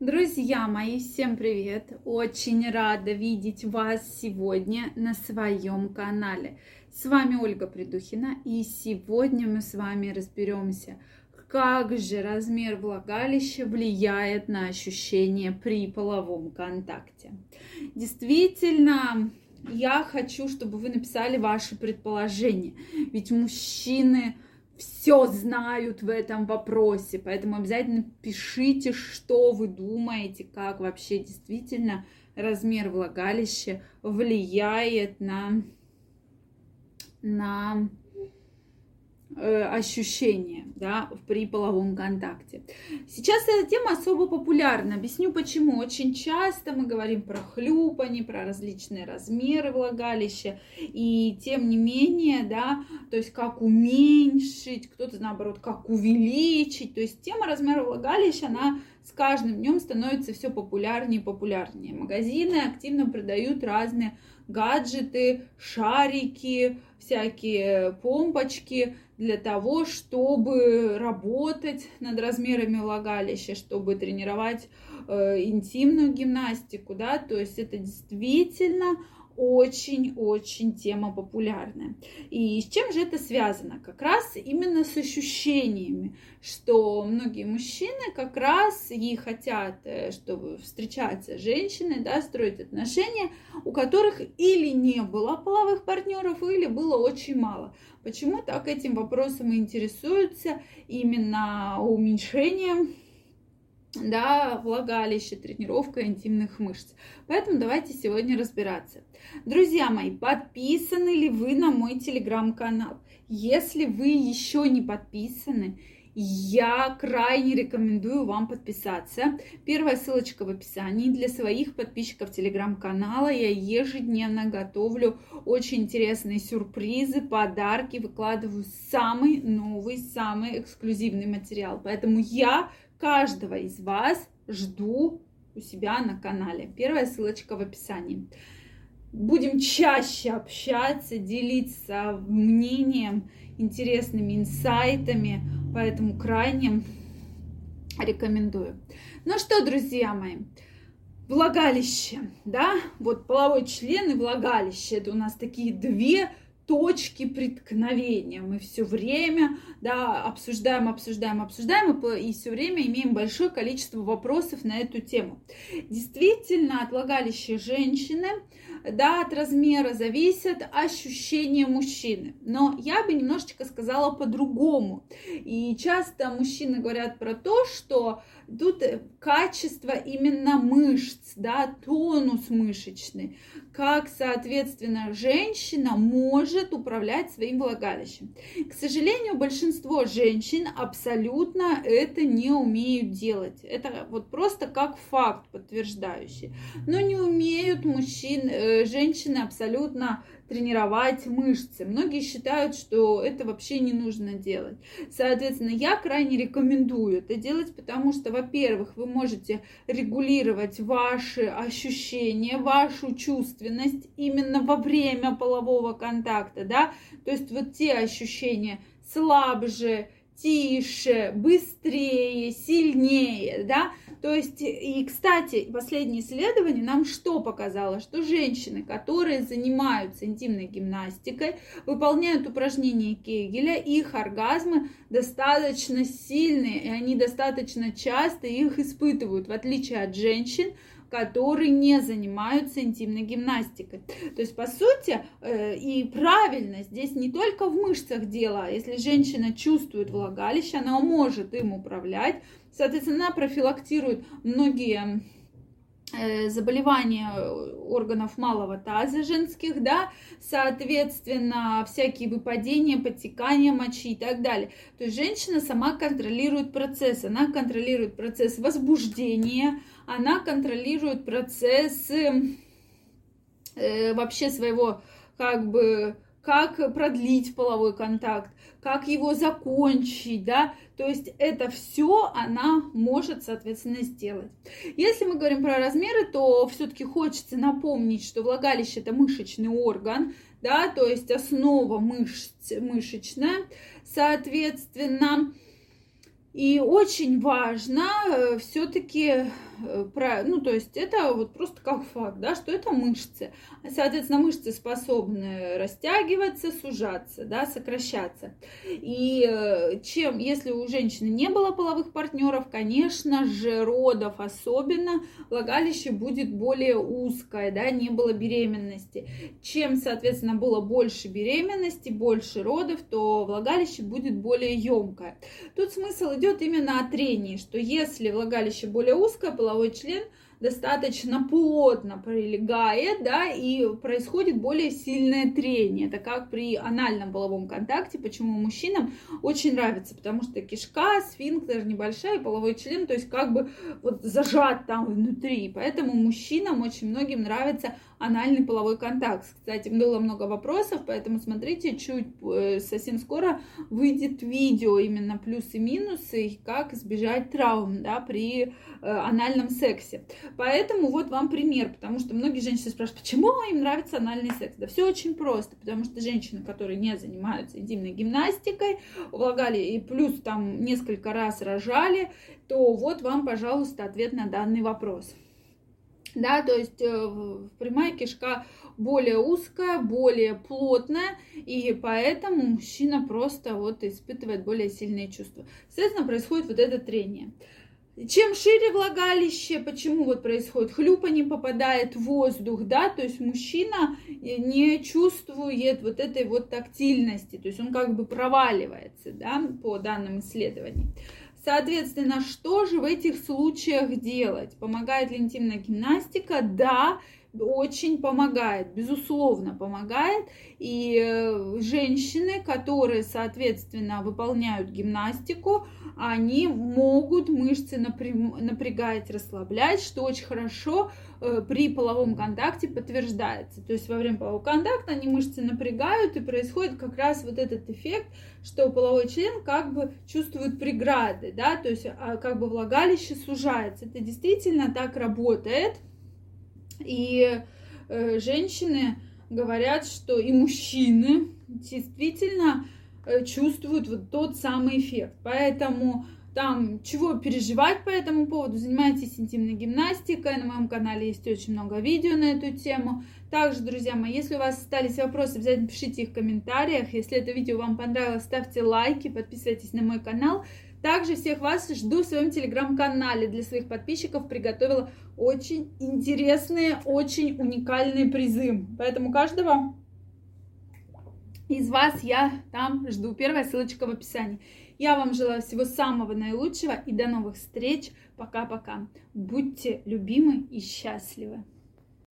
Друзья мои, всем привет! Очень рада видеть вас сегодня на своем канале. С вами Ольга Придухина, и сегодня мы с вами разберемся, как же размер влагалища влияет на ощущение при половом контакте. Действительно, я хочу, чтобы вы написали ваши предположения, ведь мужчины все знают в этом вопросе, поэтому обязательно пишите, что вы думаете, как вообще действительно размер влагалища влияет на, на ощущения да, при половом контакте. Сейчас эта тема особо популярна. Объясню почему. Очень часто мы говорим про хлюпани, про различные размеры влагалища. И тем не менее, да, то есть как уменьшить, кто-то наоборот, как увеличить. То есть тема размера влагалища, она с каждым днем становится все популярнее и популярнее. Магазины активно продают разные гаджеты, шарики, всякие помпочки для того, чтобы работать над размерами влагалища, чтобы тренировать э, интимную гимнастику, да, то есть это действительно очень-очень тема популярная. И с чем же это связано? Как раз именно с ощущениями, что многие мужчины как раз и хотят, э, чтобы встречаться с женщиной, да, строить отношения, у которых или не было половых партнеров, или было очень мало. Почему так этим вопросом интересуются именно уменьшением да, влагалище, тренировка интимных мышц. Поэтому давайте сегодня разбираться. Друзья мои, подписаны ли вы на мой телеграм-канал? Если вы еще не подписаны, я крайне рекомендую вам подписаться. Первая ссылочка в описании. Для своих подписчиков телеграм-канала я ежедневно готовлю очень интересные сюрпризы, подарки, выкладываю самый новый, самый эксклюзивный материал. Поэтому я каждого из вас жду у себя на канале. Первая ссылочка в описании. Будем чаще общаться, делиться мнением, интересными инсайтами, поэтому крайне рекомендую. Ну что, друзья мои, влагалище, да, вот половой член и влагалище, это у нас такие две точки преткновения. Мы все время да, обсуждаем, обсуждаем, обсуждаем, и, все время имеем большое количество вопросов на эту тему. Действительно, от влагалища женщины да, от размера зависят ощущения мужчины. Но я бы немножечко сказала по-другому. И часто мужчины говорят про то, что тут качество именно мышц, да, тонус мышечный, как, соответственно, женщина может управлять своим влагалищем. К сожалению, большинство женщин абсолютно это не умеют делать. Это вот просто как факт подтверждающий. Но не умеют мужчин, э, женщины абсолютно тренировать мышцы. Многие считают, что это вообще не нужно делать. Соответственно, я крайне рекомендую это делать, потому что, во-первых, вы можете регулировать ваши ощущения, вашу чувственность именно во время полового контакта, да, то есть вот те ощущения слабже, тише, быстрее, сильнее, да, то есть, и, кстати, последнее исследование нам что показало? Что женщины, которые занимаются интимной гимнастикой, выполняют упражнения Кегеля, их оргазмы достаточно сильные, и они достаточно часто их испытывают, в отличие от женщин, которые не занимаются интимной гимнастикой. То есть, по сути, э, и правильно, здесь не только в мышцах дело. А если женщина чувствует влагалище, она может им управлять. Соответственно, она профилактирует многие э, заболевания органов малого таза женских, да, соответственно, всякие выпадения, подтекания мочи и так далее. То есть женщина сама контролирует процесс, она контролирует процесс возбуждения, она контролирует процесс э, вообще своего как бы как продлить половой контакт, как его закончить, да, то есть это все она может, соответственно, сделать. Если мы говорим про размеры, то все-таки хочется напомнить, что влагалище это мышечный орган, да, то есть основа мышц, мышечная, соответственно, И очень важно э, все-таки ну, то есть это вот просто как факт, да, что это мышцы. Соответственно, мышцы способны растягиваться, сужаться, да, сокращаться. И э, чем, если у женщины не было половых партнеров, конечно же, родов особенно, влагалище будет более узкое, да, не было беременности. Чем, соответственно, было больше беременности, больше родов, то влагалище будет более емкое. Тут смысл идет именно о трении, что если влагалище более узкое, половой член достаточно плотно прилегает, да, и происходит более сильное трение. Это как при анальном половом контакте, почему мужчинам очень нравится, потому что кишка, сфинктер небольшая, половой член, то есть как бы вот зажат там внутри. Поэтому мужчинам очень многим нравится анальный половой контакт. Кстати, было много вопросов, поэтому смотрите, чуть э, совсем скоро выйдет видео именно плюсы и минусы, как избежать травм да, при э, анальном сексе. Поэтому вот вам пример, потому что многие женщины спрашивают, почему им нравится анальный секс? Да все очень просто, потому что женщины, которые не занимаются интимной гимнастикой, влагали и плюс там несколько раз рожали, то вот вам, пожалуйста, ответ на данный вопрос да, то есть э, прямая кишка более узкая, более плотная, и поэтому мужчина просто вот испытывает более сильные чувства. Соответственно, происходит вот это трение. Чем шире влагалище, почему вот происходит хлюпание, попадает воздух, да, то есть мужчина не чувствует вот этой вот тактильности, то есть он как бы проваливается, да, по данным исследований. Соответственно, что же в этих случаях делать? Помогает ли интимная гимнастика? Да, очень помогает, безусловно помогает. И э, женщины, которые, соответственно, выполняют гимнастику, они могут мышцы напрягать, расслаблять, что очень хорошо э, при половом контакте подтверждается. То есть во время полового контакта они мышцы напрягают, и происходит как раз вот этот эффект, что половой член как бы чувствует преграды, да, то есть а, как бы влагалище сужается. Это действительно так работает. И э, женщины говорят, что и мужчины действительно э, чувствуют вот тот самый эффект. Поэтому там чего переживать по этому поводу, занимайтесь интимной гимнастикой, на моем канале есть очень много видео на эту тему. Также, друзья мои, если у вас остались вопросы, обязательно пишите их в комментариях. Если это видео вам понравилось, ставьте лайки, подписывайтесь на мой канал. Также всех вас жду в своем телеграм-канале. Для своих подписчиков приготовила очень интересные, очень уникальные призы. Поэтому каждого из вас я там жду. Первая ссылочка в описании. Я вам желаю всего самого наилучшего и до новых встреч. Пока-пока. Будьте любимы и счастливы.